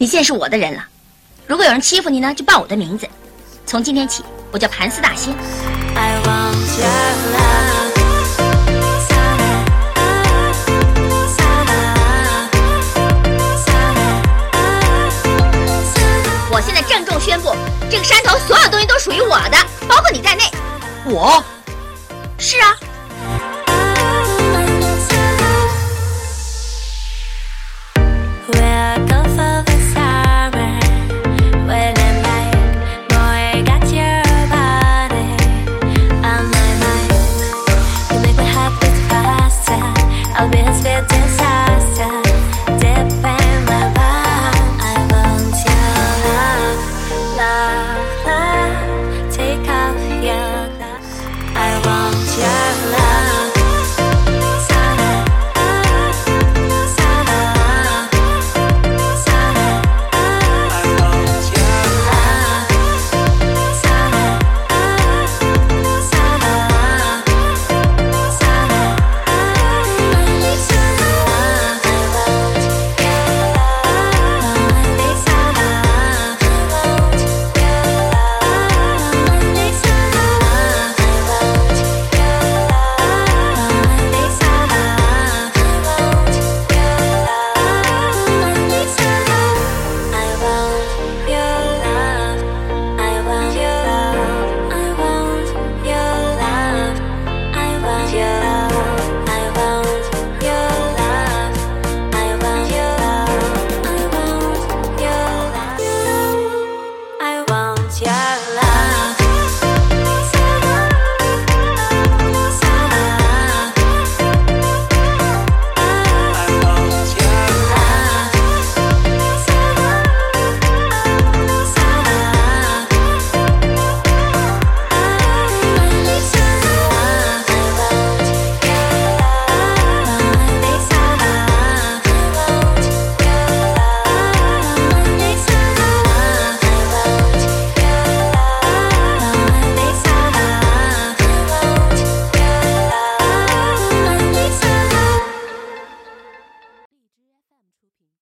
你现在是我的人了。如果有人欺负你呢，就报我的名字。从今天起，我叫盘丝大仙。我现在郑重宣布，这个山头所有东西都属于我的，包括你在内。我。 사